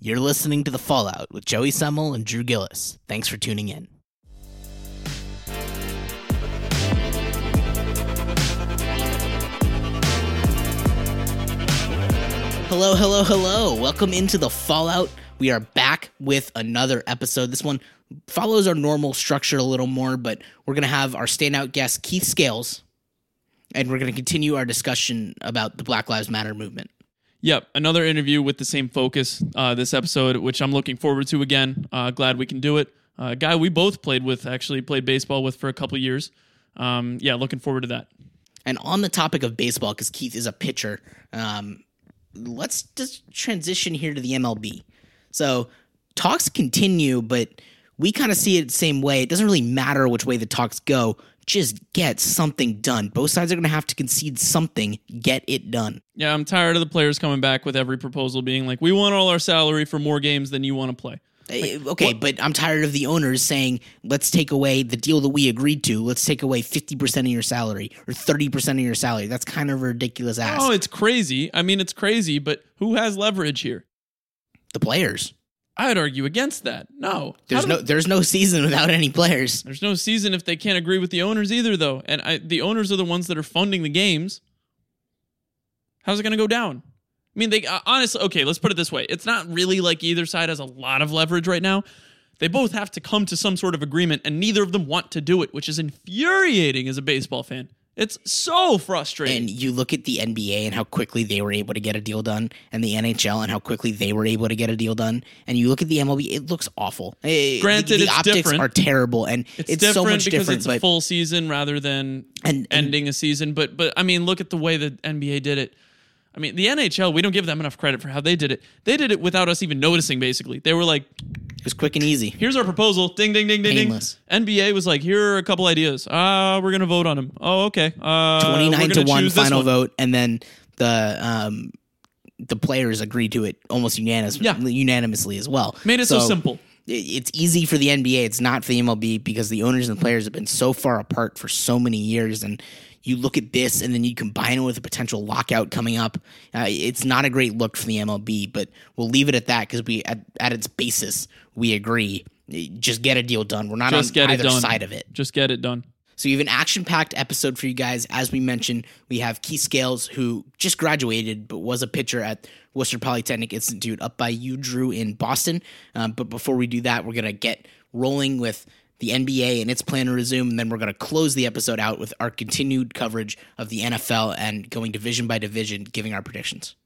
You're listening to The Fallout with Joey Semmel and Drew Gillis. Thanks for tuning in. Hello, hello, hello. Welcome into The Fallout. We are back with another episode. This one follows our normal structure a little more, but we're going to have our standout guest, Keith Scales, and we're going to continue our discussion about the Black Lives Matter movement. Yep, another interview with the same focus uh, this episode, which I'm looking forward to again. Uh, glad we can do it. Uh, guy we both played with, actually played baseball with for a couple years. Um, yeah, looking forward to that. And on the topic of baseball, because Keith is a pitcher, um, let's just transition here to the MLB. So talks continue, but we kind of see it the same way. It doesn't really matter which way the talks go. Just get something done. Both sides are going to have to concede something. Get it done. Yeah, I'm tired of the players coming back with every proposal being like, we want all our salary for more games than you want to play. Eh, like, okay, what? but I'm tired of the owners saying, let's take away the deal that we agreed to. Let's take away 50% of your salary or 30% of your salary. That's kind of a ridiculous ask. Oh, it's crazy. I mean, it's crazy, but who has leverage here? The players. I'd argue against that. No, there's no there's no season without any players. There's no season if they can't agree with the owners either, though. And I, the owners are the ones that are funding the games. How's it going to go down? I mean, they uh, honestly okay. Let's put it this way: it's not really like either side has a lot of leverage right now. They both have to come to some sort of agreement, and neither of them want to do it, which is infuriating as a baseball fan. It's so frustrating. And you look at the NBA and how quickly they were able to get a deal done, and the NHL and how quickly they were able to get a deal done. And you look at the MLB, it looks awful. Eh, Granted, the, the optics different. are terrible, and it's, it's different so much because different. it's a full season rather than and, and ending a season. But but I mean, look at the way the NBA did it. I mean, the NHL, we don't give them enough credit for how they did it. They did it without us even noticing, basically. They were like, was quick and easy. Here's our proposal. Ding, ding, ding, ding, Painless. ding. NBA was like, here are a couple ideas. Uh, we're going to vote on them. Oh, okay. Uh, 29 to 1 final one. vote, and then the um, the players agreed to it almost unanimous, Yeah. unanimously as well. Made it so, simple. It's easy for the NBA. It's not for the MLB because the owners and players have been so far apart for so many years. And you look at this and then you combine it with a potential lockout coming up. Uh, it's not a great look for the MLB, but we'll leave it at that because we, at, at its basis, we agree. Just get a deal done. We're not Just on either side of it. Just get it done. So we have an action-packed episode for you guys. As we mentioned, we have Keith Scales, who just graduated but was a pitcher at Worcester Polytechnic Institute up by you, Drew, in Boston. Um, but before we do that, we're gonna get rolling with the NBA and its plan to resume, and then we're gonna close the episode out with our continued coverage of the NFL and going division by division, giving our predictions.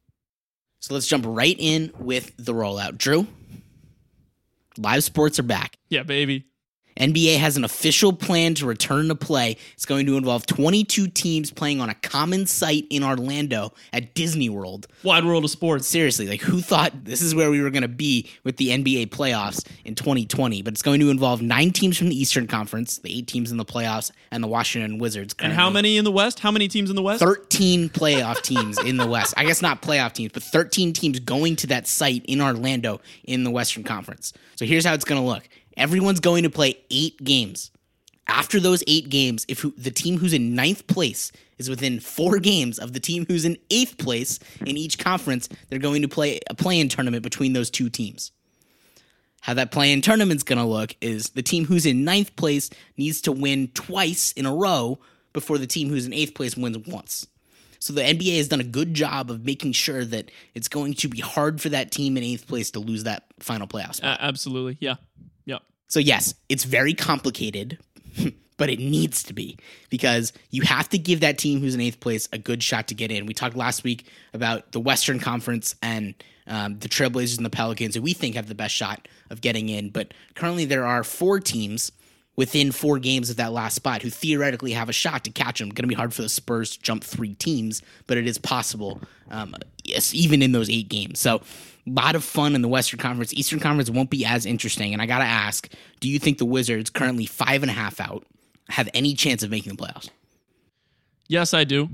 So let's jump right in with the rollout. Drew, live sports are back. Yeah, baby. NBA has an official plan to return to play. It's going to involve 22 teams playing on a common site in Orlando at Disney World. Wide world of sports. Seriously, like who thought this is where we were going to be with the NBA playoffs in 2020? But it's going to involve nine teams from the Eastern Conference, the eight teams in the playoffs, and the Washington Wizards. And how many in the West? How many teams in the West? 13 playoff teams in the West. I guess not playoff teams, but 13 teams going to that site in Orlando in the Western Conference. So here's how it's going to look everyone's going to play eight games. After those eight games, if the team who's in ninth place is within four games of the team who's in eighth place in each conference, they're going to play a play-in tournament between those two teams. How that play-in tournament's going to look is the team who's in ninth place needs to win twice in a row before the team who's in eighth place wins once. So the NBA has done a good job of making sure that it's going to be hard for that team in eighth place to lose that final playoff. Uh, absolutely. Yeah. So yes, it's very complicated, but it needs to be because you have to give that team who's in eighth place a good shot to get in. We talked last week about the Western Conference and um, the Trailblazers and the Pelicans, who we think have the best shot of getting in. But currently, there are four teams within four games of that last spot who theoretically have a shot to catch them. Going to be hard for the Spurs to jump three teams, but it is possible. Um, yes, even in those eight games. So a lot of fun in the Western Conference. Eastern Conference won't be as interesting. And I got to ask, do you think the Wizards, currently five and a half out, have any chance of making the playoffs? Yes, I do.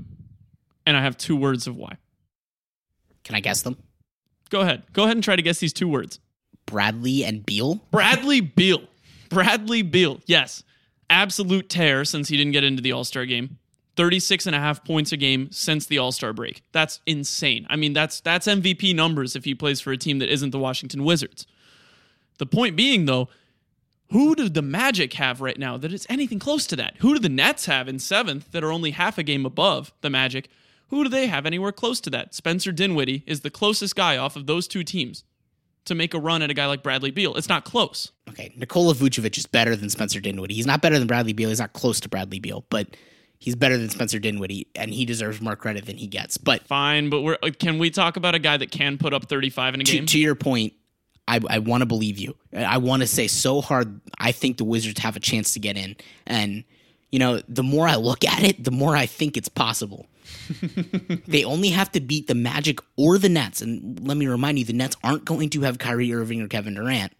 And I have two words of why. Can I guess them? Go ahead. Go ahead and try to guess these two words. Bradley and Beal. Bradley Beal. Bradley Beal. Yes. Absolute tear since he didn't get into the All Star game. 36 and a half points a game since the All-Star break. That's insane. I mean, that's that's MVP numbers if he plays for a team that isn't the Washington Wizards. The point being though, who do the Magic have right now that is anything close to that? Who do the Nets have in 7th that are only half a game above the Magic? Who do they have anywhere close to that? Spencer Dinwiddie is the closest guy off of those two teams to make a run at a guy like Bradley Beal. It's not close. Okay, Nikola Vucevic is better than Spencer Dinwiddie. He's not better than Bradley Beal. He's not close to Bradley Beal, but he's better than Spencer Dinwiddie, and he deserves more credit than he gets. But Fine, but we're, can we talk about a guy that can put up 35 in a to, game? to your point, I, I want to believe you. I want to say so hard. I think the Wizards have a chance to get in, and you know, the more I look at it, the more I think it's possible. they only have to beat the Magic or the Nets, and let me remind you, the Nets aren't going to have Kyrie Irving or Kevin Durant.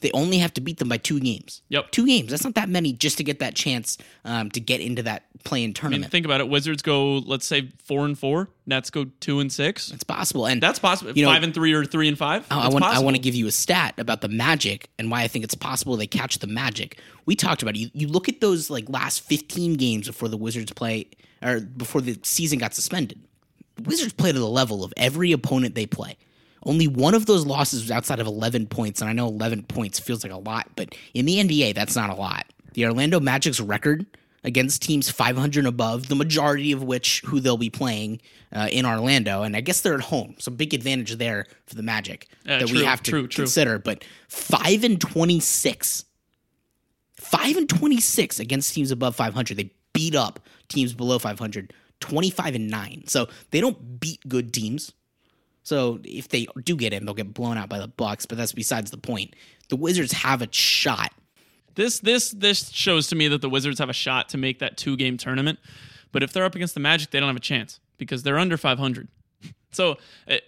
They only have to beat them by two games. Yep. two games. That's not that many just to get that chance um, to get into that play-in I mean, tournament. think about it. Wizards go, let's say, four and four. Nets go two and six. it's possible, and That's possible. You know- five and three or three and five. I That's want I want to give you a stat about the Magic and why I think it's possible they catch the Magic. We talked about it. You, you look at those like last 15 games before the Wizards play or before the season got suspended. Wizards play to the level of every opponent they play. Only one of those losses was outside of 11 points, and I know 11 points feels like a lot, but in the NBA, that's not a lot. The Orlando Magic's record against teams 500 and above, the majority of which who they'll be playing uh, in Orlando, and I guess they're at home, so big advantage there for the Magic Uh, that we have to true, true. consider. But five and 26, five and 26 against teams above 500. They beat up teams below 500. 25 and 9. So they don't beat good teams. So if they do get in, they'll get blown out by the Bucks, but that's besides the point. The Wizards have a shot. This this this shows to me that the Wizards have a shot to make that two game tournament. But if they're up against the Magic, they don't have a chance because they're under 500. So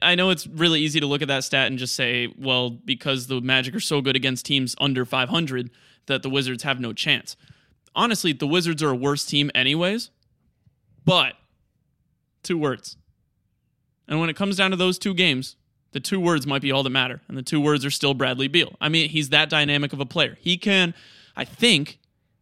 I know it's really easy to look at that stat and just say, well, because the Magic are so good against teams under 500, that the Wizards have no chance. Honestly, the Wizards are a worse team, anyways. But two words. And when it comes down to those two games, the two words might be all that matter. And the two words are still Bradley Beal. I mean, he's that dynamic of a player. He can, I think,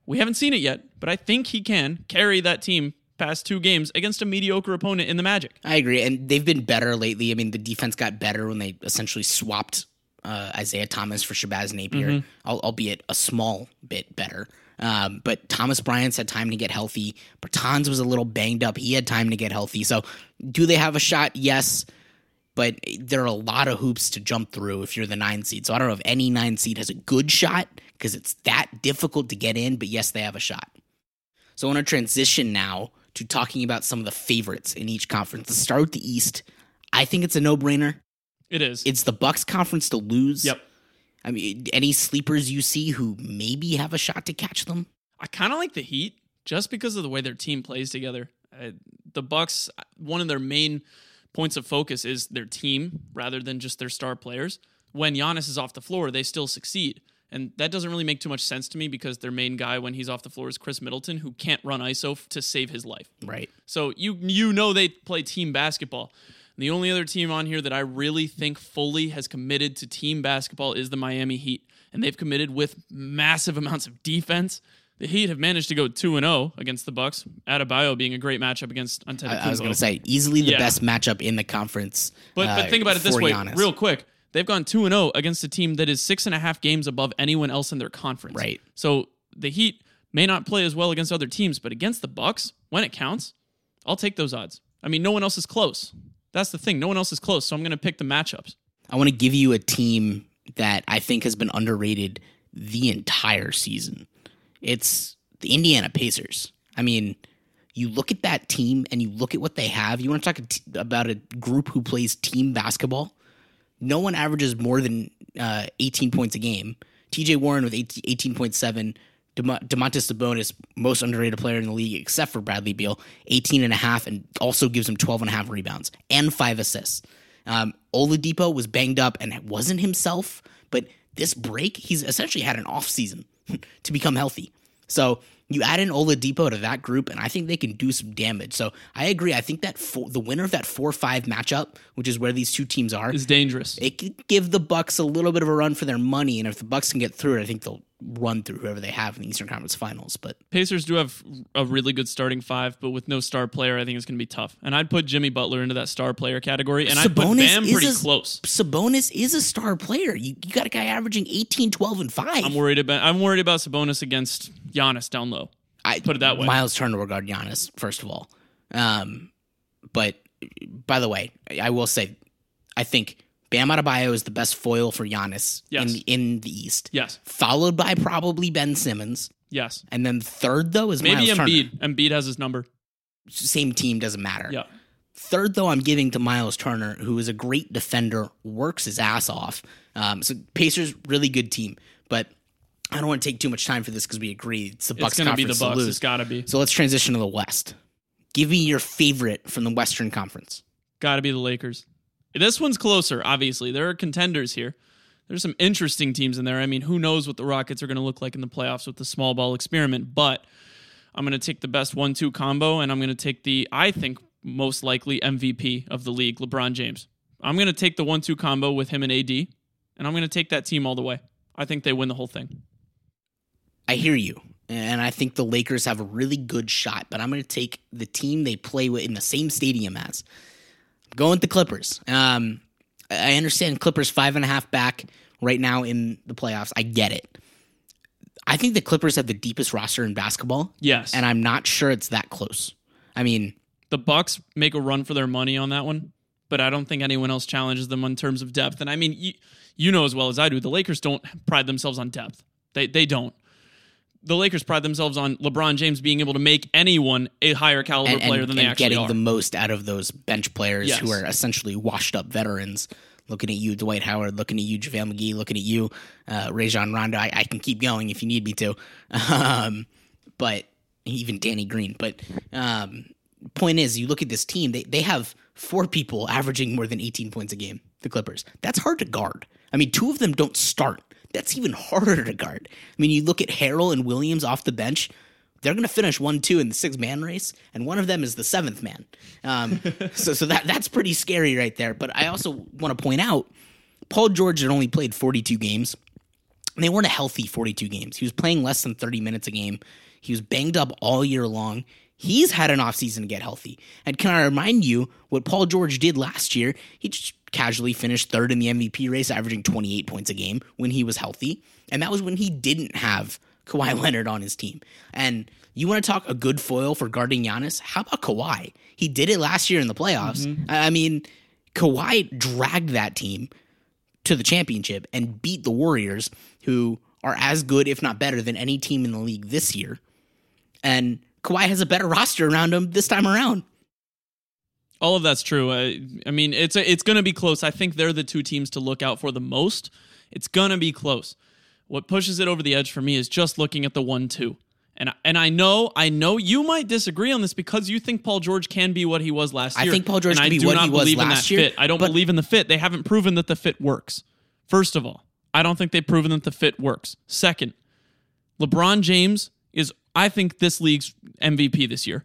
we haven't seen it yet, but I think he can carry that team past two games against a mediocre opponent in the Magic. I agree, and they've been better lately. I mean, the defense got better when they essentially swapped uh, Isaiah Thomas for Shabazz Napier, al- albeit a small bit better. Um, but Thomas Bryant's had time to get healthy. Bertans was a little banged up. He had time to get healthy. So, do they have a shot? Yes, but there are a lot of hoops to jump through if you're the nine seed. So, I don't know if any nine seed has a good shot because it's that difficult to get in. But yes, they have a shot. So I want to transition now to talking about some of the favorites in each conference. Let's start with the East. I think it's a no-brainer. It is. It's the Bucks conference to lose. Yep. I mean, any sleepers you see who maybe have a shot to catch them? I kind of like the Heat just because of the way their team plays together. Uh, the Bucks, one of their main points of focus is their team rather than just their star players. When Giannis is off the floor, they still succeed. And that doesn't really make too much sense to me because their main guy when he's off the floor is Khris Middleton, who can't run ISO to save his life. Right. So you you know they play team basketball. And the only other team on here that I really think fully has committed to team basketball is the Miami Heat, and they've committed with massive amounts of defense. The Heat have managed to go two and zero against the Bucks. Adebayo being a great matchup against Antetokounmpo. I, I was going to say easily the Yeah. best matchup in the conference. But uh, but think about it this way, Giannis. real quick. They've gone two and zero against a team that is six and a half games above anyone else in their conference. Right. So the Heat may not play as well against other teams, but against the Bucks, when it counts, I'll take those odds. I mean, no one else is close. That's the thing. No one else is close, so I'm going to pick the matchups. I want to give you a team that I think has been underrated the entire season. It's the Indiana Pacers. I mean, you look at that team and you look at what they have. You want to talk about a group who plays team basketball? No one averages more than uh, 18 points a game. TJ Warren with 18, 18.7. Dem- Domantas Sabonis, most underrated player in the league except for Bradley Beal, 18 and a half, and also gives him 12 and a half rebounds and five assists. Um, Oladipo was banged up and wasn't himself, but this break, he's essentially had an off season to become healthy. So you add in Oladipo to that group, and I think they can do some damage. So I agree. I think that four, the winner of that four-five matchup, which is where these two teams are, is dangerous. it could give the Bucks a little bit of a run for their money. And if the Bucks can get through it, I think they'll run through whoever they have in the Eastern Conference Finals. But Pacers do have a really good starting five, but with no star player, I think it's going to be tough. And I'd put Jimmy Butler into that star player category, and I'd put Bam pretty a- close. Sabonis is a star player. You, you got a guy averaging 18, 12, and 5. I'm worried about I'm worried about Sabonis against Giannis down low. I Put it that way. Miles Turner will guard Giannis first of all. Um, but by the way, I will say, I think Bam Adebayo is the best foil for Giannis Yes. in in the East, Yes, followed by probably Ben Simmons, yes. and then third though is Maybe Miles Turner. Embiid. Embiid has his number. Same team doesn't matter. Yeah. Third, though, I'm giving to Miles Turner, who is a great defender, works his ass off. Um, so Pacers, really good team, but I don't want to take too much time for this because we agree it's the Bucks It's going to be the Bucks. lose. It's got to be. So let's transition to the West. Give me your favorite from the Western Conference. Got to be the Lakers. This one's closer, obviously. There are contenders here. There's some interesting teams in there. I mean, who knows what the Rockets are going to look like in the playoffs with the small ball experiment, but I'm going to take the best one two combo, and I'm going to take the, I think, most likely MVP of the league, LeBron James. I'm going to take the one two combo with him and AD, and I'm going to take that team all the way. I think they win the whole thing. I hear you, and I think the Lakers have a really good shot, but I'm going to take the team they play with in the same stadium as. Going with the Clippers. Um, I understand Clippers five and a half back right now in the playoffs. I get it. I think the Clippers have the deepest roster in basketball, Yes. and I'm not sure it's that close. I mean, the Bucks make a run for their money on that one, but I don't think anyone else challenges them in terms of depth. And I mean, you, you know as well as I do, the Lakers don't pride themselves on depth. They they don't. The Lakers pride themselves on LeBron James being able to make anyone a higher caliber and, player and- than they and actually getting are. the most out of those bench players Yes. who are essentially washed up veterans. Looking at you, Dwight Howard. Looking at you, JaVale McGee. Looking at you, uh, Rajon Rondo. I, I can keep going if you need me to, um, but even Danny Green. But um, point is, you look at this team. They they have four people averaging more than 18 points a game. The Clippers. That's hard to guard. I mean, two of them don't start. That's even harder to guard. I mean, you look at Harrell and Williams off the bench they're going to finish one two in the six man race, and one of them is the seventh man. Um, so so that that's pretty scary right there. But I also want to point out, Paul George had only played 42 games. And they weren't a healthy 42 games. He was playing less than 30 minutes a game. He was banged up all year long. He's had an offseason to get healthy. And can I remind you what Paul George did last year? He just casually finished third in the MVP race, averaging 28 points a game when he was healthy. And that was when he didn't have Kawhi Leonard on his team. And you want to talk a good foil for guarding Giannis? How about Kawhi? He did it last year in the playoffs. Mm-hmm. I I mean, Kawhi dragged that team to the championship and beat the Warriors, who are as good, if not better, than any team in the league this year. And Kawhi has a better roster around him this time around. All of that's true. I, I mean, it's a, it's going to be close. I think they're the two teams to look out for the most. It's going to be close. What pushes it over the edge for me is just looking at the one-two. And and I know I know you might disagree on this because you think Paul George can be what he was last year. I think Paul George can be what he was last year, fit. I don't believe in the fit. They haven't proven that the fit works. First of all, I don't think they've proven that the fit works. Second, LeBron James I think this league's MVP this year.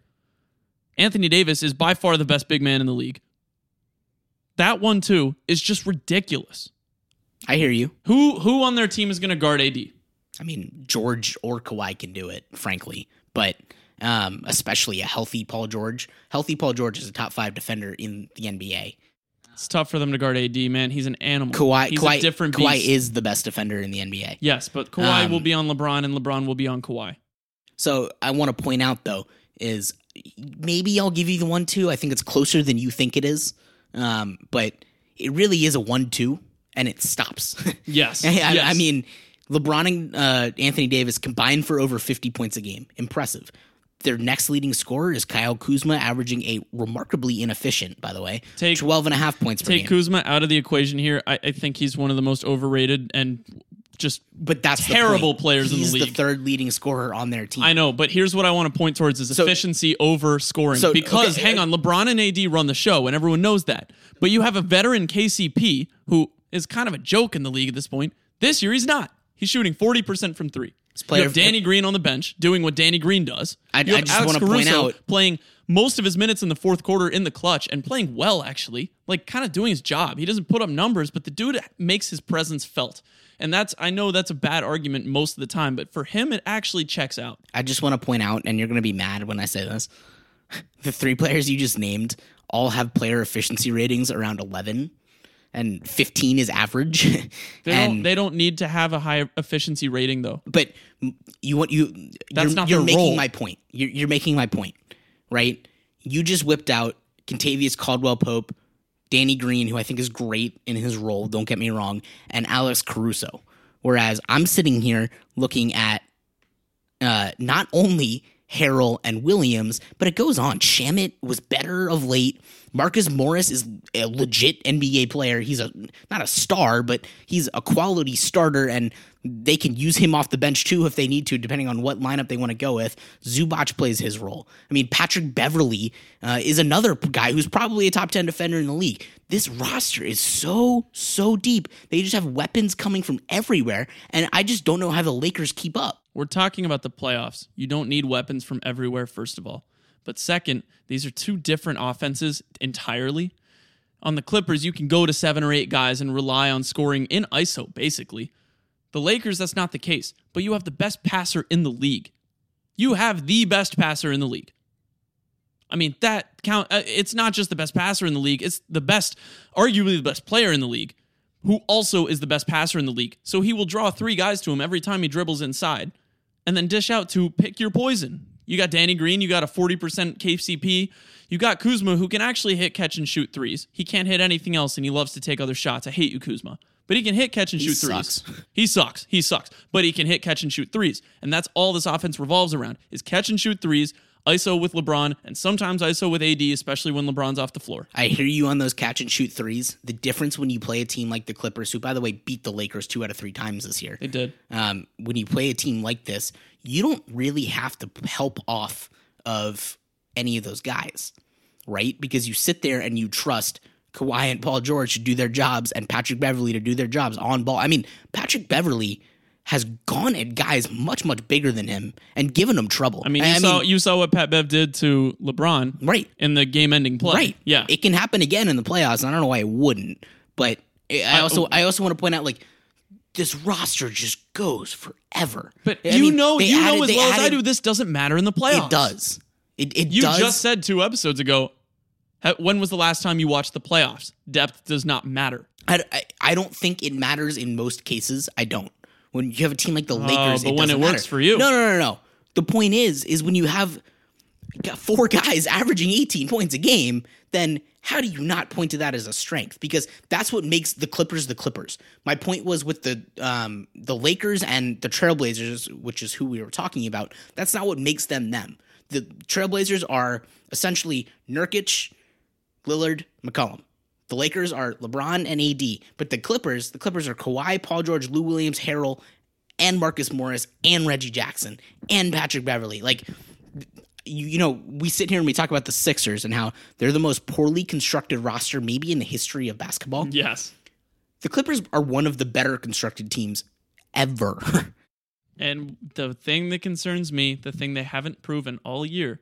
Anthony Davis is by far the best big man in the league. That one too is just ridiculous. I hear you. Who who on their team is going to guard AD? I mean, George or Kawhi can do it, frankly, but um, especially a healthy Paul George. Healthy Paul George is a top five defender in the NBA. It's tough for them to guard AD, man. He's an animal. Kawhi, He's Kawhi, a different Kawhi is the best defender in the NBA. yes, but Kawhi Um, will be on LeBron and LeBron will be on Kawhi. So I want to point out though is maybe I'll give you the one two. I think it's closer than you think it is, um, but it really is a one two, and it stops. Yes. I, yes. I mean, LeBron and uh, Anthony Davis combined for over 50 points a game. Impressive. Their next leading scorer is Kyle Kuzma, averaging a remarkably inefficient, by the way, Take- 12 and a half points per take. Kuzma out of the equation here. I, I think he's one of the most overrated and just but that's terrible point. players in the He's league. third leading scorer on their team. I know, but here's what I want to point towards is So- efficiency over scoring. So, because okay, hang uh, on, LeBron and AD run the show, and everyone knows that. But you have a veteran KCP who is kind of a joke in the league at this point. This year, he's not. He's shooting 40% from three. you have Danny Green on the bench doing what Danny Green does. I- You I just Alex wanna point Caruso out- playing most of his minutes in the fourth quarter in the clutch and playing well, actually, like kind of doing his job. He doesn't put up numbers, but the dude makes his presence felt. And that's, I know that's a bad argument most of the time, but for him, it actually checks out. I just want to point out, and you're going to be mad when I say this the three players you just named all have player efficiency ratings around 11 and 15 is average They and don't, they don't need to have a high efficiency rating, though. but you want you That's you're, not you're making role. my point you're, you're making my point right you just whipped out Kentavious Caldwell Pope Danny Green who I think is great in his role don't get me wrong and Alex Caruso. Whereas I'm sitting here looking at uh, not only Harrell and Williams, but it goes on. Shamet was better of late. Marcus Morris is a legit NBA player. He's a not a star, but he's a quality starter, and they can use him off the bench too if they need to, depending on what lineup they want to go with. Zubac plays his role. I mean, Patrick Beverley uh, is another guy who's probably a top ten defender in the league. This roster is so so deep. They just have weapons coming from everywhere, and I just don't know how the Lakers keep up. We're talking about the playoffs. You don't need weapons from everywhere, first of all. But second, these are two different offenses entirely. On the Clippers, you can go to seven or eight guys and rely on scoring in ISO, basically. The Lakers, that's not the case. But you have the best passer in the league. You have the best passer in the league. I mean, that count. uh, It's not just the best passer in the league. It's the best, arguably the best player in the league, who also is the best passer in the league. So he will draw three guys to him every time he dribbles inside, and then dish out to pick your poison. You got Danny Green. You got a forty percent KCP. You got Kuzma, who can actually hit, catch, and shoot threes. He can't hit anything else, and he loves to take other shots. I hate you, Kuzma. But he can hit, catch, and shoot sucks. threes. He sucks. He sucks. But he can hit, catch, and shoot threes. And that's all this offense revolves around is catch and shoot threes, ISO with LeBron, and sometimes ISO with AD, especially when LeBron's off the floor. I hear you on those catch and shoot threes. The difference when you play a team like the Clippers, who, by the way, beat the Lakers two out of three times this year, They did. um, when you play a team like this, you don't really have to help off of any of those guys, right? Because you sit there and you trust Kawhi and Paul George to do their jobs and Patrick Beverley to do their jobs on ball. I mean, Patrick Beverley has gone at guys much, much bigger than him and given them trouble. I mean, you saw you saw what Pat Bev did to LeBron right. in the game-ending play. Right. Yeah. It can happen again in the playoffs. and I don't know why it wouldn't, but I I also I also want to point out like this roster just goes forever. but I you mean, know, you know as well as I do, this doesn't matter in the playoffs. It does. It it You does. just said two episodes ago. When was the last time you watched the playoffs? Depth does not matter. I, I, I don't think it matters in most cases. I don't. When you have a team like the Lakers, Oh, but when doesn't it works matter. for you. No, no, no, no. The point is, is when you have four guys averaging 18 points a game, then how do you not point to that as a strength? Because that's what makes the Clippers the Clippers. My point was with the um, the Lakers and the Trailblazers, which is who we were talking about. That's not what makes them them. The Trailblazers are essentially Nurkic, Lillard, McCollum. The Lakers are LeBron and AD, but the Clippers, the Clippers are Kawhi, Paul George, Lou Williams, Harrell, and Marcus Morris, and Reggie Jackson, and Patrick Beverley. Like, you, you know, we sit here and we talk about the Sixers and how they're the most poorly constructed roster maybe in the history of basketball. Yes. The Clippers are one of the better constructed teams ever. And the thing that concerns me, the thing they haven't proven all year,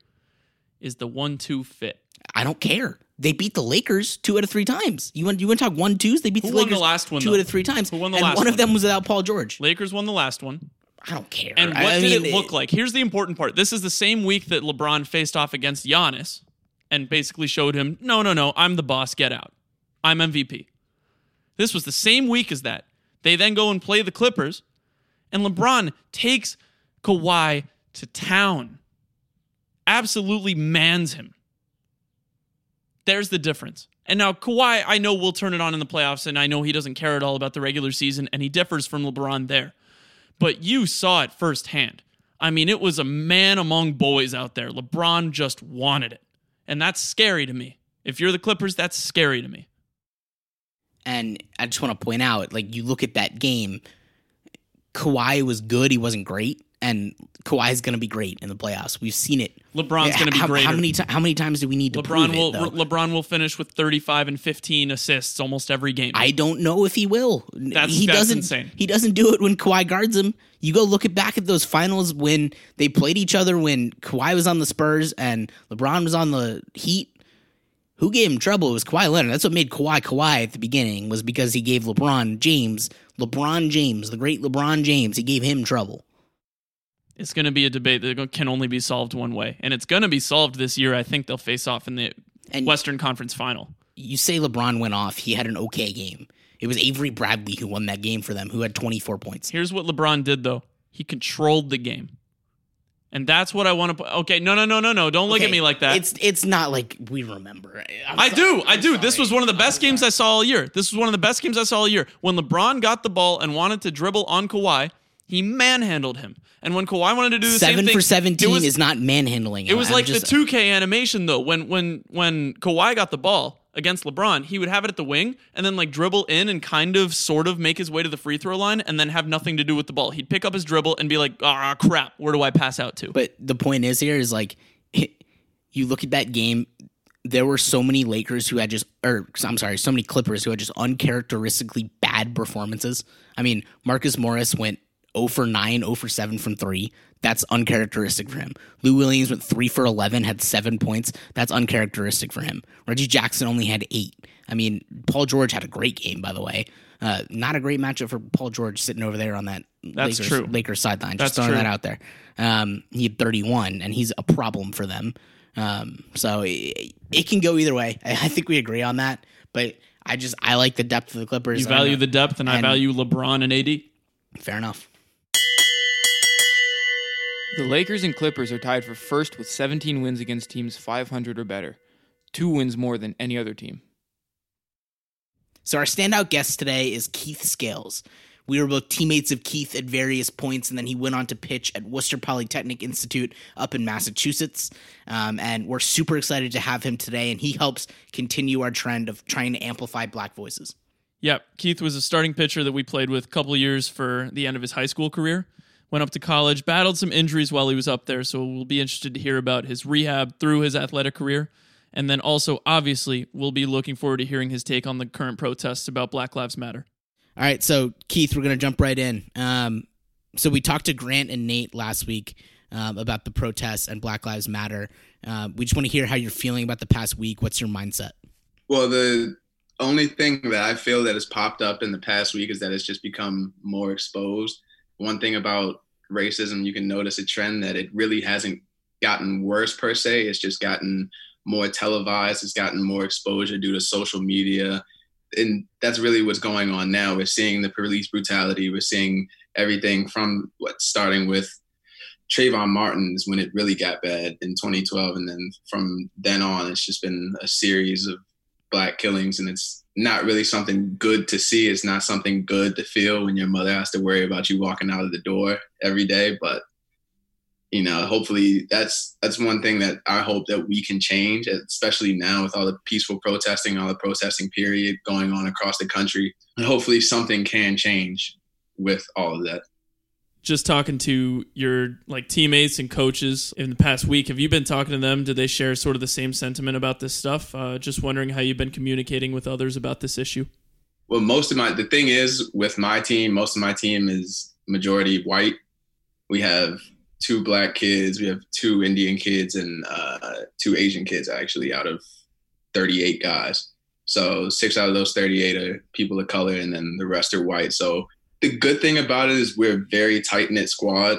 is the one-two fit. I don't care. They beat the Lakers two out of three times. You want you want to talk one twos? They beat Who the won the Lakers last one, two though? out of three times. Who won the and last one of one? them was without Paul George. Lakers won the last one. I don't care. And what I did mean, it look like? Here's the important part. This is the same week that LeBron faced off against Giannis and basically showed him, no, no, no, I'm the boss, get out. I'm MVP. This was the same week as that. They then go and play the Clippers, and LeBron takes Kawhi to town. Absolutely mans him. There's the difference. And now Kawhi, I know will turn it on in the playoffs, and I know he doesn't care at all about the regular season, and he differs from LeBron there but you saw it firsthand. I mean, it was a man among boys out there. LeBron just wanted it. And that's scary to me. If you're the Clippers, that's scary to me. And I just want to point out, like you look at that game, Kawhi was good. He wasn't great. and Kawhi's going to be great in the playoffs. We've seen it. LeBron's going to be great. How many ti- how many times do we need to prove LeBron will it? LeBron will finish with 35 and 15 assists almost every game. I don't know if he will. That's- he that's doesn't. insane. He doesn't do it when Kawhi guards him. You go look at back at those finals when they played each other when Kawhi was on the Spurs and LeBron was on the Heat. Who gave him trouble? It was Kawhi Leonard. That's what made Kawhi Kawhi at the beginning was because he gave LeBron James, LeBron James, the great LeBron James. He gave him trouble. it's going to be a debate that can only be solved one way, and it's going to be solved this year. I think they'll face off in the And- Western Conference Final. You say LeBron went off. He had an okay game. It was Avery Bradley who won that game for them, who had 24 points. Here's what LeBron did though. He controlled the game. And that's what I want to put. Okay, no, no, no, no, no. Don't look at me like that. It's it's not like we remember. I'm I sorry. do. I I'm do. This was one of the best games I saw all year. This was one of the best games I saw all year. When LeBron got the ball and wanted to dribble on Kawhi, he manhandled him. And when Kawhi wanted to do the seven same thing, for seventeen was, is not manhandling. It was I'm like just- the 2K animation though. When when when Kawhi got the ball against LeBron, he would have it at the wing and then like dribble in and kind of sort of make his way to the free throw line and then have nothing to do with the ball. He'd pick up his dribble and be like, "Ah, crap, where do I pass out to?" But the point is here is like, you look at that game. There were so many Lakers who had just, or I'm sorry, so many Clippers who had just uncharacteristically bad performances. I mean, Marcus Morris went 0 for 9, 0 for 7 from three. That's uncharacteristic for him. Lou Williams went 3 for 11, had seven points. That's uncharacteristic for him. Reggie Jackson only had eight. I mean, Paul George had a great game, by the way. Uh, not a great matchup for Paul George sitting over there on that That's Lakers, true. Lakers sideline. Just That's throwing true. that out there. Um, he had 31, and he's a problem for them. Um, so it, it can go either way. I, I think we agree on that. But I just I like the depth of the Clippers. You value the depth, and, I value LeBron and AD. fair enough. The Lakers and Clippers are tied for first with 17 wins against teams 500 or better, two wins more than any other team. So our standout guest today is Keith Scales. We were both teammates of Keith at various points, and then he went on to pitch at Worcester Polytechnic Institute up in Massachusetts. Um, and we're super excited to have him today, and he helps continue our trend of trying to amplify black voices. Yep, Keith was a starting pitcher that we played with a couple of years for the end of his high school career. Went up to college, battled some injuries while he was up there, so we'll be interested to hear about his rehab through his athletic career. And then also, obviously, we'll be looking forward to hearing his take on the current protests about Black Lives Matter. All right, so Keith, we're going to jump right in. Um, so we talked to Grant and Nate last week um, about the protests and Black Lives Matter. Uh, we just want to hear how you're feeling about the past week. What's your mindset? Well, the only thing that I feel that has popped up in the past week is that it's just become more exposed. One thing about racism, you can notice a trend that it really hasn't gotten worse per se. It's just gotten more televised. It's gotten more exposure due to social media. And that's really what's going on now. We're seeing the police brutality. We're seeing everything from what starting with Trayvon Martin's when it really got bad in 2012. And then from then on, it's just been a series of black killings and it's not really something good to see. It's not something good to feel when your mother has to worry about you walking out of the door every day. But you know hopefully that's that's one thing that i hope that we can change especially now with all the peaceful protesting all the protesting period going on across the country. And hopefully something can change with all of that Just talking to your like teammates and coaches in the past week, have you been talking to them? Do they share sort of the same sentiment about this stuff? Uh, just wondering how you've been communicating with others about this issue. well most of my the thing is with my team most of my team is majority white we have two black kids we have two indian kids and uh, two asian kids actually out of 38 guys so six out of those 38 are people of color and then the rest are white so the good thing about it is we're a very tight-knit squad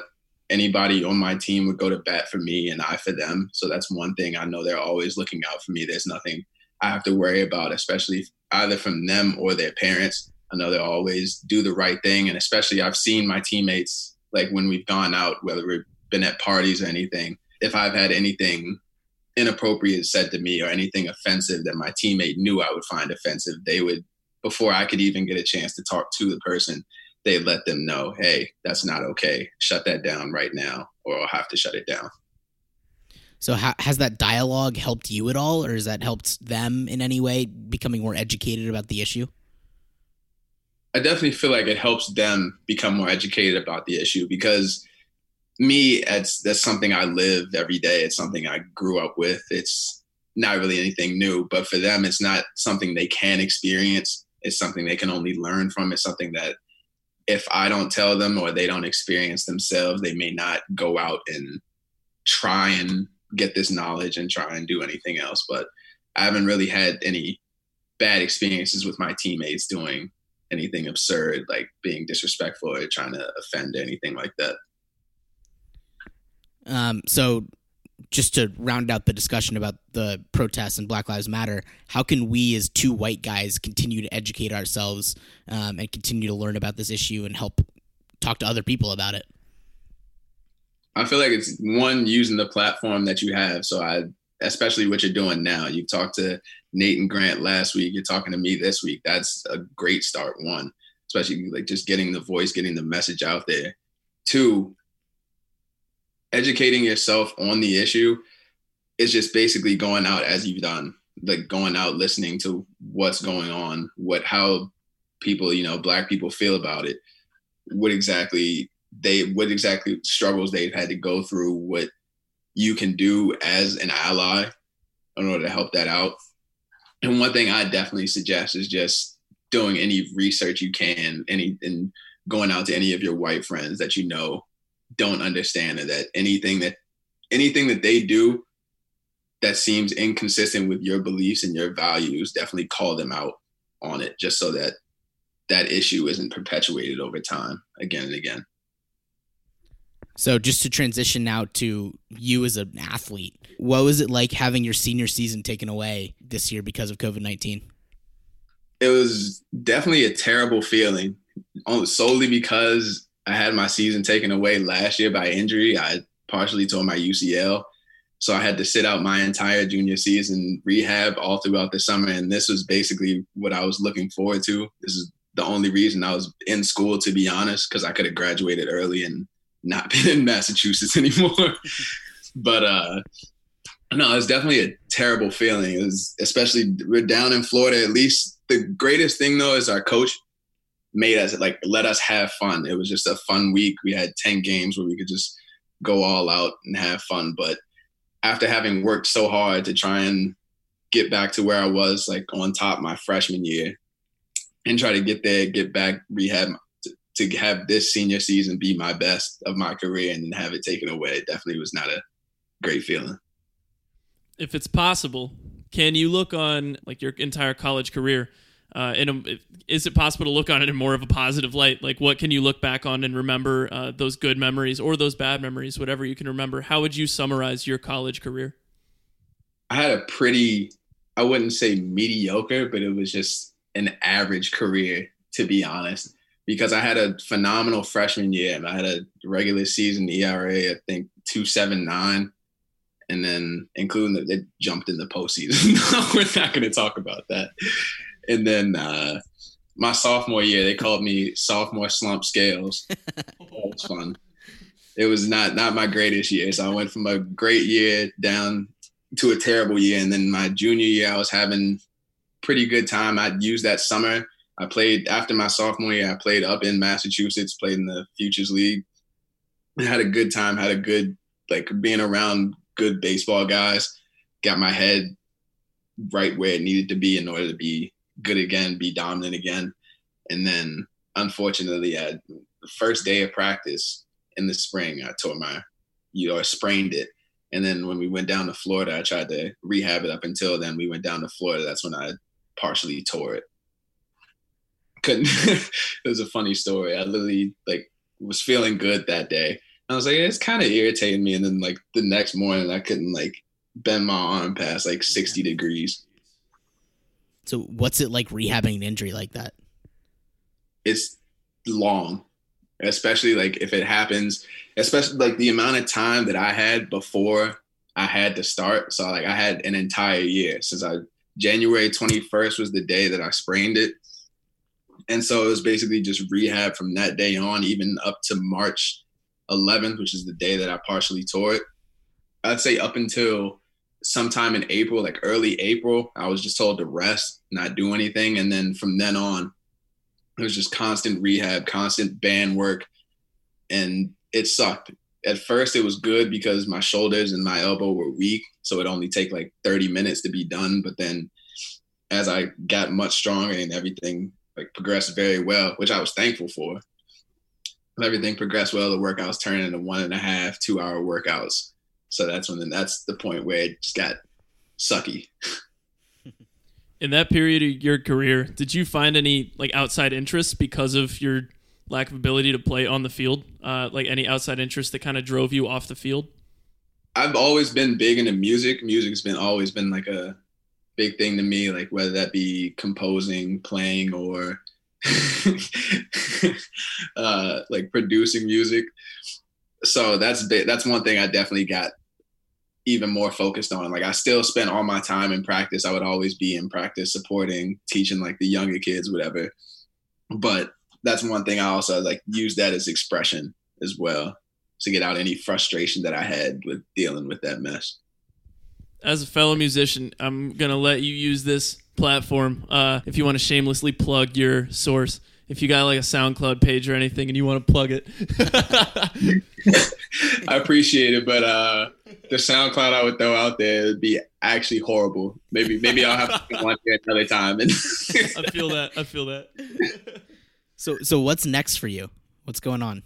anybody on my team would go to bat for me and i for them so that's one thing i know they're always looking out for me there's nothing i have to worry about especially either from them or their parents. I know they'll always do the right thing. And especially I've seen my teammates, like when we've gone out, whether we've been at parties or anything, if I've had anything inappropriate said to me or anything offensive that my teammate knew I would find offensive, they would, before I could even get a chance to talk to the person, they'd let them know, hey, that's not okay. Shut that down right now, or I'll have to shut it down. So ha- has that dialogue helped you at all, or has that helped them in any way becoming more educated about the issue? I definitely feel like it helps them become more educated about the issue because me, it's that's something I live every day. It's something I grew up with. It's not really anything new, but for them, it's not something they can experience. It's something they can only learn from. It's something that if I don't tell them or they don't experience themselves, they may not go out and try and get this knowledge and try and do anything else. But I haven't really had any bad experiences with my teammates doing anything absurd, like being disrespectful or trying to offend anything like that. Um, so, just to round out the discussion about the protests and Black Lives Matter, how can we, as two white guys, continue to educate ourselves um, and continue to learn about this issue and help talk to other people about it? I feel like it's one using the platform that you have. So I, especially what you're doing now. You talked to Nate and Grant last week. You're talking to me this week. That's a great start. One, especially like just getting the voice, getting the message out there. Two, educating yourself on the issue is just basically going out as you've done, like going out listening to what's going on, what how people, you know, black people feel about it, what exactly they what exactly struggles they've had to go through, what you can do as an ally in order to help that out. And one thing I definitely suggest is just doing any research you can, any and going out to any of your white friends that you know don't understand and that anything that anything that they do that seems inconsistent with your beliefs and your values, definitely call them out on it just so that that issue isn't perpetuated over time again and again. So, just to transition now to you as an athlete, what was it like having your senior season taken away this year because of COVID 19? It was definitely a terrible feeling, solely because I had my season taken away last year by injury. I partially tore my UCL. So I had to sit out my entire junior season, rehab all throughout the summer. And this was basically what I was looking forward to. This is the only reason I was in school, to be honest, because I could have graduated early and not been in Massachusetts anymore. but uh no, it's definitely a terrible feeling. It was especially we're down in Florida. At least the greatest thing though is our coach made us like let us have fun. It was just a fun week. We had 10 games where we could just go all out and have fun. But after having worked so hard to try and get back to where I was like on top my freshman year and try to get there, get back, rehab to, have this senior season be my best of my career and have it taken away it definitely was not a great feeling. If it's possible, can you look on like your entire college career uh, in a, is it possible to look on it in more of a positive light? Like, what can you look back on and remember uh, those good memories or those bad memories, whatever you can remember? How would you summarize your college career? I had a pretty, I wouldn't say mediocre, but it was just an average career, to be honest, because I had a phenomenal freshman year and I had a regular season ERA, I think 279 and then including that it jumped in the postseason. We're not going to talk about that and then uh, my sophomore year, they called me sophomore slump scales. that was fun. It was not not my greatest year, so I went from a great year down to a terrible year, and then my junior year, I was having pretty good time. I used that summer. I played after my sophomore year. I played up in Massachusetts, played in the Futures League. I had a good time. Had a good like being around good baseball guys. Got my head right where it needed to be in order to be good again, be dominant again. And then unfortunately at the first day of practice in the spring, I tore my, you know, I sprained it. And then when we went down to Florida, I tried to rehab it up until then. We went down to Florida. That's when I partially tore it. Couldn't, it was a funny story. I literally like was feeling good that day. I was like, it's kind of irritating me. And then like the next morning, I couldn't like bend my arm past like 60 degrees. So, what's it like rehabbing an injury like that? It's long, especially like if it happens, especially like the amount of time that I had before I had to start. So, like, I had an entire year since I January 21st was the day that I sprained it. And so it was basically just rehab from that day on, even up to March 11th, which is the day that I partially tore it. I'd say up until sometime in April, like early April, I was just told to rest not do anything. And then from then on, it was just constant rehab, constant band work. And it sucked. at first it was good because my shoulders and my elbow were weak, so it only take like 30 minutes to be done. But then as I got much stronger and everything like progressed very well, which I was thankful for. Everything progressed well. The workouts turned into one and a half, two hour workouts. So that's when that's the point where it just got sucky. In that period of your career, did you find any like outside interests because of your lack of ability to play on the field? Uh, like any outside interest that kind of drove you off the field? I've always been big into music. Music's been always been like a big thing to me, like whether that be composing, playing, or uh, like producing music. So that's that's one thing I definitely got even more focused on. Like I still spent all my time in practice. I would always be in practice supporting, teaching like the younger kids, whatever. But that's one thing I also like use that as expression as well to get out any frustration that I had with dealing with that mess. As a fellow musician, I'm gonna let you use this platform uh, if you want to shamelessly plug your source. If you got like a SoundCloud page or anything and you want to plug it, I appreciate it, but uh, the SoundCloud I would throw out there would be actually horrible. Maybe maybe I'll have to one another time. And I feel that. I feel that. So so what's next for you? What's going on?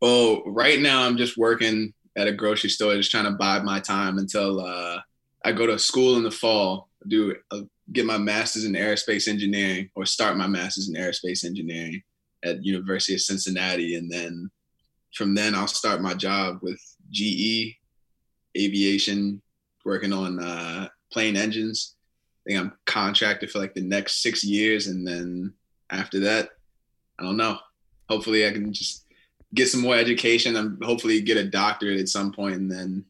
Well, right now I'm just working at a grocery store, just trying to bide my time until uh, I go to school in the fall, do uh, get my master's in aerospace engineering, or start my master's in aerospace engineering at University of Cincinnati, and then from then I'll start my job with GE Aviation, working on uh, plane engines. I think I'm contracted for like the next six years, and then after that, I don't know. Hopefully, I can just get some more education and hopefully get a doctorate at some point, and then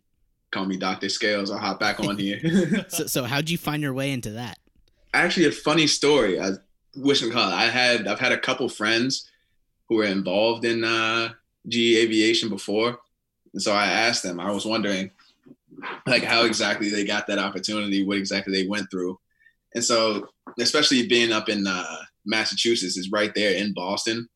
call me Doctor Scales. I'll hop back on here. So so how'd you find your way into that? Actually, a funny story. I wish I call it. I had I've had a couple friends who were involved in uh, GE Aviation before, and so I asked them. I was wondering, like, how exactly they got that opportunity, what exactly they went through, and so especially being up in uh, Massachusetts is right there in Boston.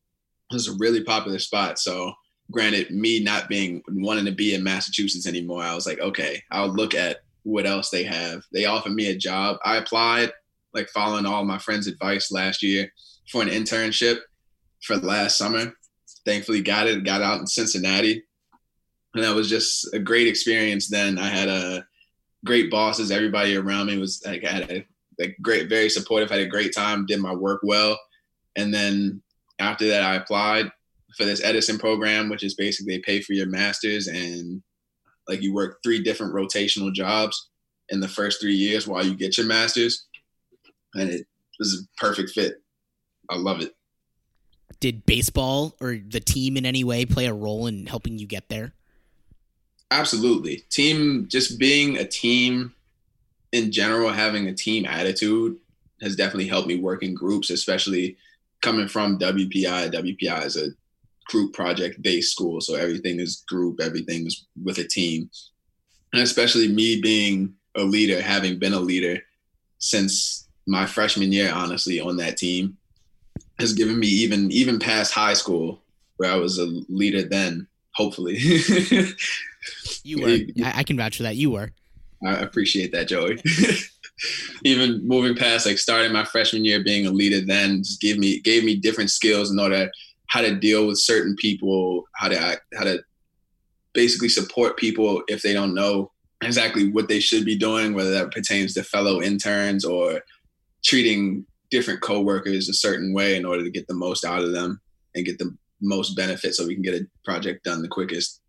It's a really popular spot. So granted, me not being wanting to be in Massachusetts anymore, I was like, okay, I'll look at what else they have. They offered me a job. I applied, like following all my friends' advice last year for an internship for last summer. Thankfully got it, got out in Cincinnati. And that was just a great experience then. I had a great bosses. Everybody around me was like had a like great, very supportive, had a great time, did my work well. And then after that I applied for this Edison program, which is basically pay for your masters and like you work three different rotational jobs in the first three years while you get your masters. And it was a perfect fit. I love it. Did baseball or the team in any way play a role in helping you get there? Absolutely. Team, just being a team in general, having a team attitude has definitely helped me work in groups, especially coming from WPI. WPI is a group project based school. So everything is group, everything is with a team. And especially me being a leader, having been a leader since my freshman year, honestly, on that team, has given me even even past high school where I was a leader then, hopefully. You were. I, I can vouch for that. You were. I appreciate that, Joey. Even moving past like starting my freshman year being a leader then just gave me gave me different skills in order how to deal with certain people, how to act, how to basically support people if they don't know exactly what they should be doing, whether that pertains to fellow interns or treating different coworkers a certain way in order to get the most out of them and get the most benefit so we can get a project done the quickest.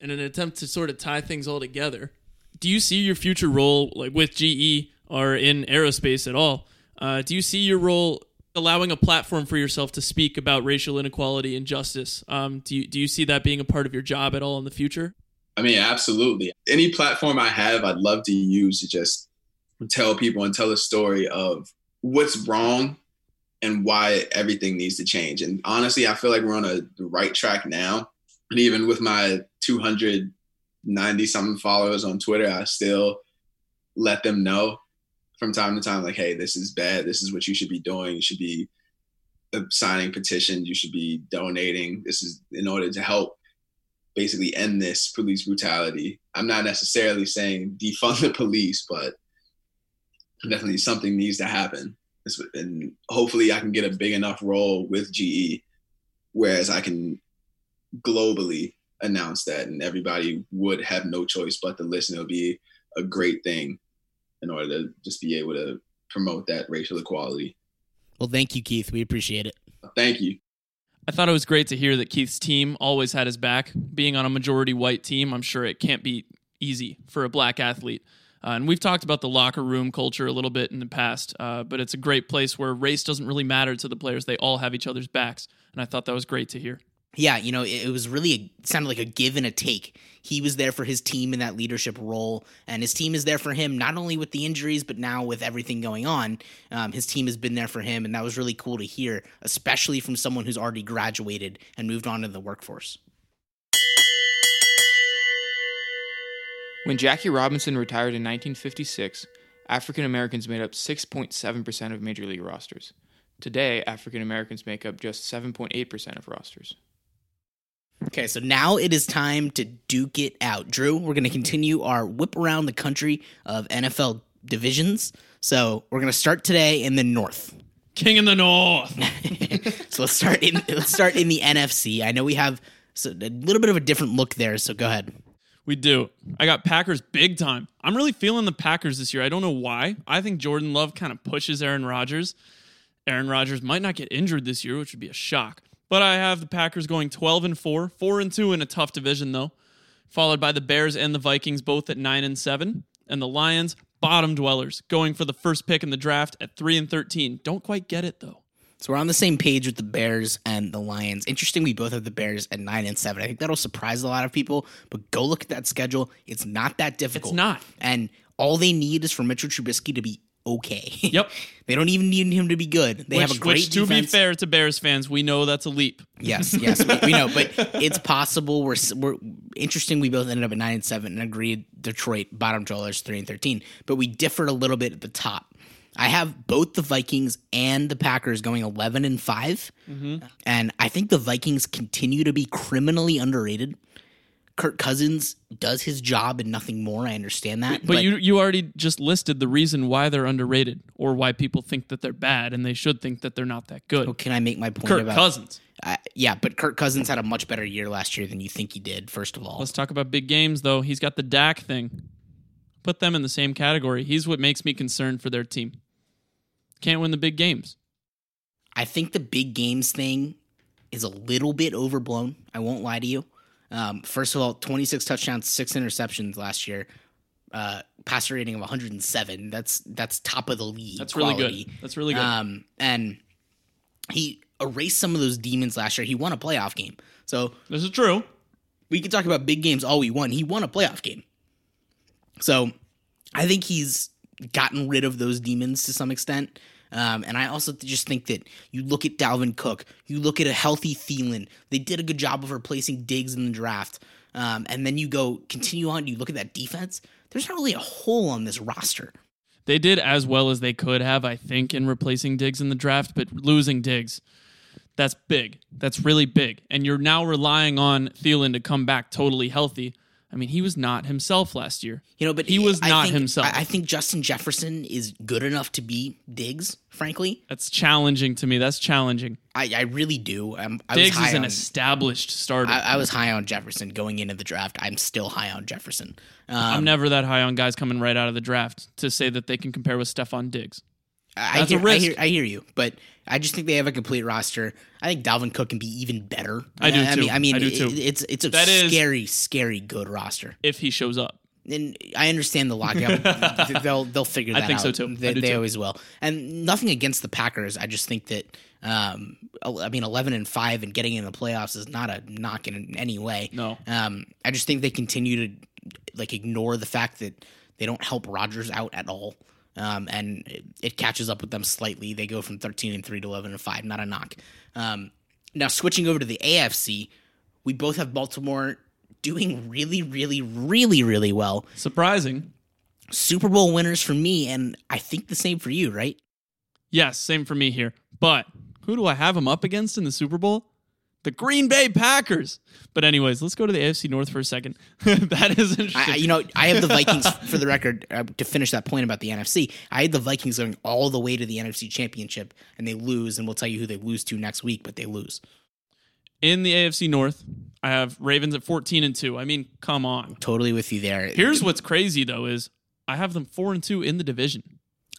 in an attempt to sort of tie things all together, do you see your future role like with GE or in aerospace at all? Uh, do you see your role allowing a platform for yourself to speak about racial inequality and justice? Um, do you do you see that being a part of your job at all in the future? I mean, absolutely. Any platform I have, I'd love to use to just tell people and tell a story of what's wrong and why everything needs to change. And honestly, I feel like we're on a the right track now. And even with my 290 something followers on Twitter, I still let them know from time to time, like, hey, this is bad. This is what you should be doing. You should be uh, signing petitions. You should be donating. This is in order to help basically end this police brutality. I'm not necessarily saying defund the police, but definitely something needs to happen. And hopefully, I can get a big enough role with GE, whereas I can globally announce that, and everybody would have no choice but to listen. It'll be a great thing in order to just be able to promote that racial equality. Well, thank you, Keith. We appreciate it. Thank you. I thought it was great to hear that Keith's team always had his back. Being on a majority white team, I'm sure it can't be easy for a black athlete. Uh, and we've talked about the locker room culture a little bit in the past, uh, but it's a great place where race doesn't really matter to the players. They all have each other's backs. And I thought that was great to hear. Yeah, you know, it, was really a, sounded like a give and a take. He was there for his team in that leadership role, and his team is there for him not only with the injuries, but now with everything going on. Um, his team has been there for him, and that was really cool to hear, especially from someone who's already graduated and moved on to the workforce. When Jackie Robinson retired in 1956, African Americans made up 6.7% of major league rosters. Today, African Americans make up just 7.8% of rosters. Okay, so now it is time to duke it out. Drew, we're going to continue our whip around the country of NFL divisions. So we're going to start today in the North. King in the North. so let's start in let's start in the NFC. I know we have a little bit of a different look there, so go ahead. We do. I got Packers big time. I'm really feeling the Packers this year. I don't know why. I think Jordan Love kind of pushes Aaron Rodgers. Aaron Rodgers might not get injured this year, which would be a shock. But I have the Packers going 12 and 4, 4 and 2 in a tough division though, followed by the Bears and the Vikings both at 9 and 7, and the Lions bottom dwellers going for the first pick in the draft at 3 and 13. Don't quite get it though. So we're on the same page with the Bears and the Lions. Interesting, we both have the Bears at nine and seven. I think that'll surprise a lot of people. But go look at that schedule; it's not that difficult. It's not. And all they need is for Mitchell Trubisky to be okay. Yep. they don't even need him to be good. They which, have a great which, to defense. be fair to Bears fans, we know that's a leap. Yes, yes, we, we, know, but it's possible. We're we're interesting. We both ended up at nine and seven and agreed Detroit bottom dwellers three and thirteen, but we differed a little bit at the top. I have both the Vikings and the Packers going 11 and 5. Mm-hmm. And I think the Vikings continue to be criminally underrated. Kirk Cousins does his job and nothing more. I understand that. But, but, you you already just listed the reason why they're underrated or why people think that they're bad and they should think that they're not that good. Well, can I make my point Kirk about Cousins? Uh, yeah, but Kirk Cousins had a much better year last year than you think he did. First of all, let's talk about big games though. He's got the Dak thing. Put them in the same category. He's what makes me concerned for their team. Can't win the big games. I think the big games thing is a little bit overblown. I won't lie to you. Um, first of all, 26 touchdowns, six interceptions last year. Uh, passer rating of 107. That's that's top of the league. That's quality. really good. That's really good. Um, and he erased some of those demons last year. He won a playoff game. So this is true. We can talk about big games all we want. He won a playoff game. So I think he's gotten rid of those demons to some extent. Um, and I also just think that you look at Dalvin Cook, you look at a healthy Thielen. They did a good job of replacing Diggs in the draft. Um, and then you go continue on. You look at that defense. There's not really a hole on this roster. They did as well as they could have, I think, in replacing Diggs in the draft, but losing Diggs, that's big. That's really big. And you're now relying on Thielen to come back totally healthy. I mean, he was not himself last year. You know, but he was I not think, himself. I think Justin Jefferson is good enough to be Diggs. Frankly, that's challenging to me. That's challenging. I, I really do. Um, I Diggs was is an on, established starter. I, I, was high on Jefferson going into the draft. I'm still high on Jefferson. Um, I'm never that high on guys coming right out of the draft to say that they can compare with Stefon Diggs. I, hear. I hear, I hear you, but I just think they have a complete roster. I think Dalvin Cook can be even better. I do I too. mean, I mean, I do too. it- it's it's a That is- scary, scary good roster. If he shows up, And I understand the lockout. they'll they'll figure that out. I think out. so, too. They, do, they too. always will. And nothing against the Packers. I just think that um, I mean, eleven and five and getting in the playoffs is not a knock in any way. No. Um, I just think they continue to like ignore the fact that they don't help Rodgers out at all. Um, and it, it catches up with them slightly. They go from 13 and 3 to 11 and 5. Not a knock. Um, now, switching over to the AFC, we both have Baltimore doing really, really, really, really well. surprising. Super Bowl winners for me, and I think the same for you, right? Yes, same for me here. But who do I have them up against in the Super Bowl? The Green Bay Packers. But anyways, let's go to the AFC North for a second. that is interesting. I, you know, I have the Vikings for the record uh, to finish that point about the NFC. I had the Vikings going all the way to the NFC Championship, and they lose, and we'll tell you who they lose to next week, but they lose. In the AFC North, I have Ravens at 14 and 2. I mean, come on. Totally with you there. Here's what's crazy though is I have them 4 and 2 in the division.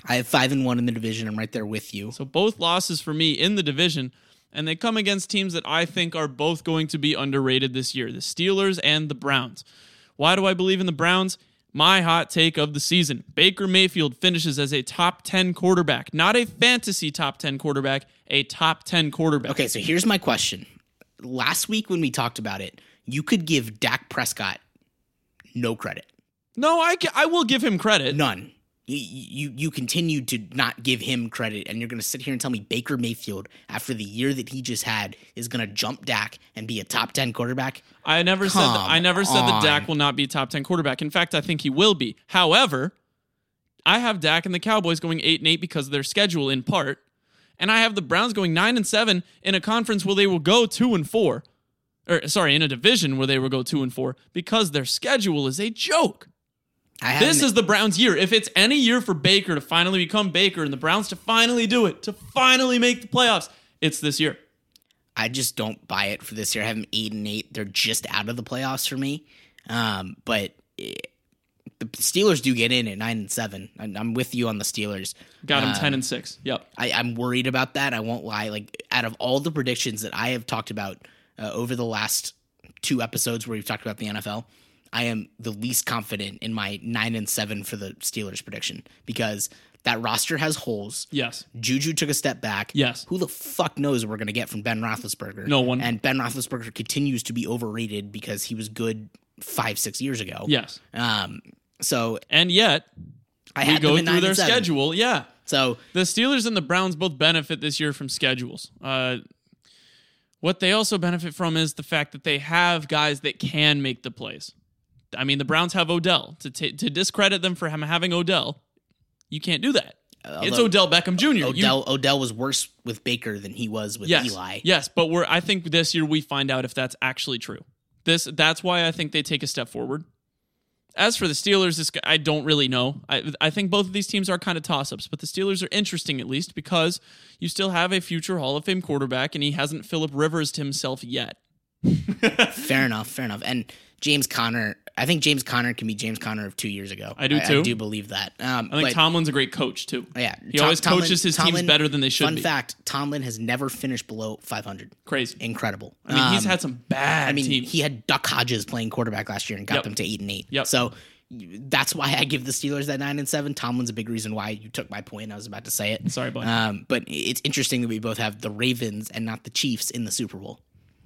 I have five and one in the division. I'm right there with you. So both losses for me in the division, and they come against teams that I think are both going to be underrated this year the Steelers and the Browns. Why do I believe in the Browns? My hot take of the season Baker Mayfield finishes as a top 10 quarterback, not a fantasy top 10 quarterback, a top 10 quarterback. Okay, so here's my question. Last week when we talked about it, you could give Dak Prescott no credit. No, I, I will give him credit. None. You, you you continued to not give him credit, and you're going to sit here and tell me Baker Mayfield, after the year that he just had, is going to jump Dak and be a top ten quarterback. I never said that. I never said that on. Dak will not be a top 10 quarterback. In fact, I think he will be. However, I have Dak and the Cowboys going 8 and 8 because of their schedule in part, and I have the Browns going 9 and 7 in a conference where they will go 2 and 4. Or sorry, in a division where they will go 2 and 4 because their schedule is a joke. This is the Browns' year. If it's any year for Baker to finally become Baker and the Browns to finally do it, to finally make the playoffs, it's this year. I just don't buy it for this year. I have them eight and eight. They're just out of the playoffs for me. Um, but eh, the Steelers do get in at nine and seven. I'm I'm with you on the Steelers. Got them Um, 10 and 6. Yep. I, I'm worried about that. I won't lie. Like out of all the predictions that I have talked about uh, over the last two episodes where we've talked about the NFL, I am the least confident in my nine and seven for the Steelers prediction because that roster has holes. Yes. Juju took a step back. Yes. Who the fuck knows what we're gonna get from Ben Roethlisberger? No one. And Ben Roethlisberger continues to be overrated because he was good five, six years ago. Yes. Um. So And yet, I we had go through their schedule. Yeah. So The Steelers and the Browns both benefit this year from schedules. Uh, what they also benefit from is the fact that they have guys that can make the plays. I mean, the Browns have Odell. To, ta to discredit them for him having Odell, you can't do that. it's Odell Beckham Jr. You- Odell Odell was worse with Baker than he was with yes, Eli. yes, but we're. I think this year we find out if that's actually true. This that's why I think they take a step forward. As for the Steelers, this I don't really know. I I think both of these teams are kind of toss ups, but the Steelers are interesting at least because you still have a future Hall of Fame quarterback, and he hasn't Philip Rivers himself yet. Fair enough. Fair enough. And James Conner, I think James Conner can be James Conner of two years ago. I do too. I, too. do believe that. Um, I think but, Tomlin's a great coach too. yeah, he Tom- always Tomlin- coaches his teams Tomlin- better than they should Fun be. fact: Tomlin has never finished below 500. Crazy. Incredible. I mean, he's Um, had some bad I mean, teams. he had Duck Hodges playing quarterback last year and got Yep. them to eight and eight. Yep. So that's why I give the Steelers that nine and seven. Tomlin's a big reason why you took my point. I was about to say it. Sorry. Um, but it's interesting that we both have the Ravens and not the Chiefs in the Super Bowl.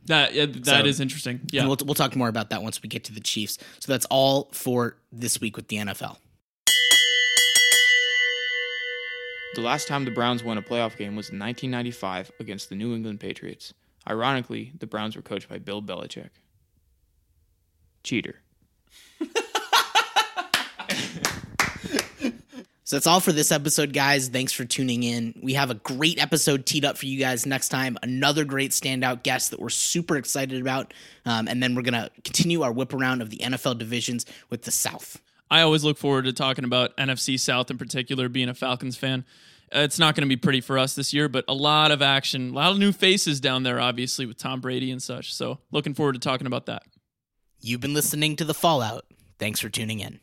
That yeah, that is So- interesting. Yeah. we'll, we'll talk more about that once we get to the Chiefs. So that's all for this week with the NFL. The last time the Browns won a playoff game was in 1995 against the New England Patriots. Ironically, the Browns were coached by Bill Belichick. Cheater. So that's all for this episode, guys. Thanks for tuning in. We have a great episode teed up for you guys next time. Another great standout guest that we're super excited about. Um, and then we're going to continue our whip around of the NFL divisions with the South. I always look forward to talking about NFC South in particular, being a Falcons fan. Uh, It's not going to be pretty for us this year, but a lot of action, a lot of new faces down there, obviously, with Tom Brady and such. So, looking forward to talking about that. You've been listening to The Fallout. Thanks for tuning in.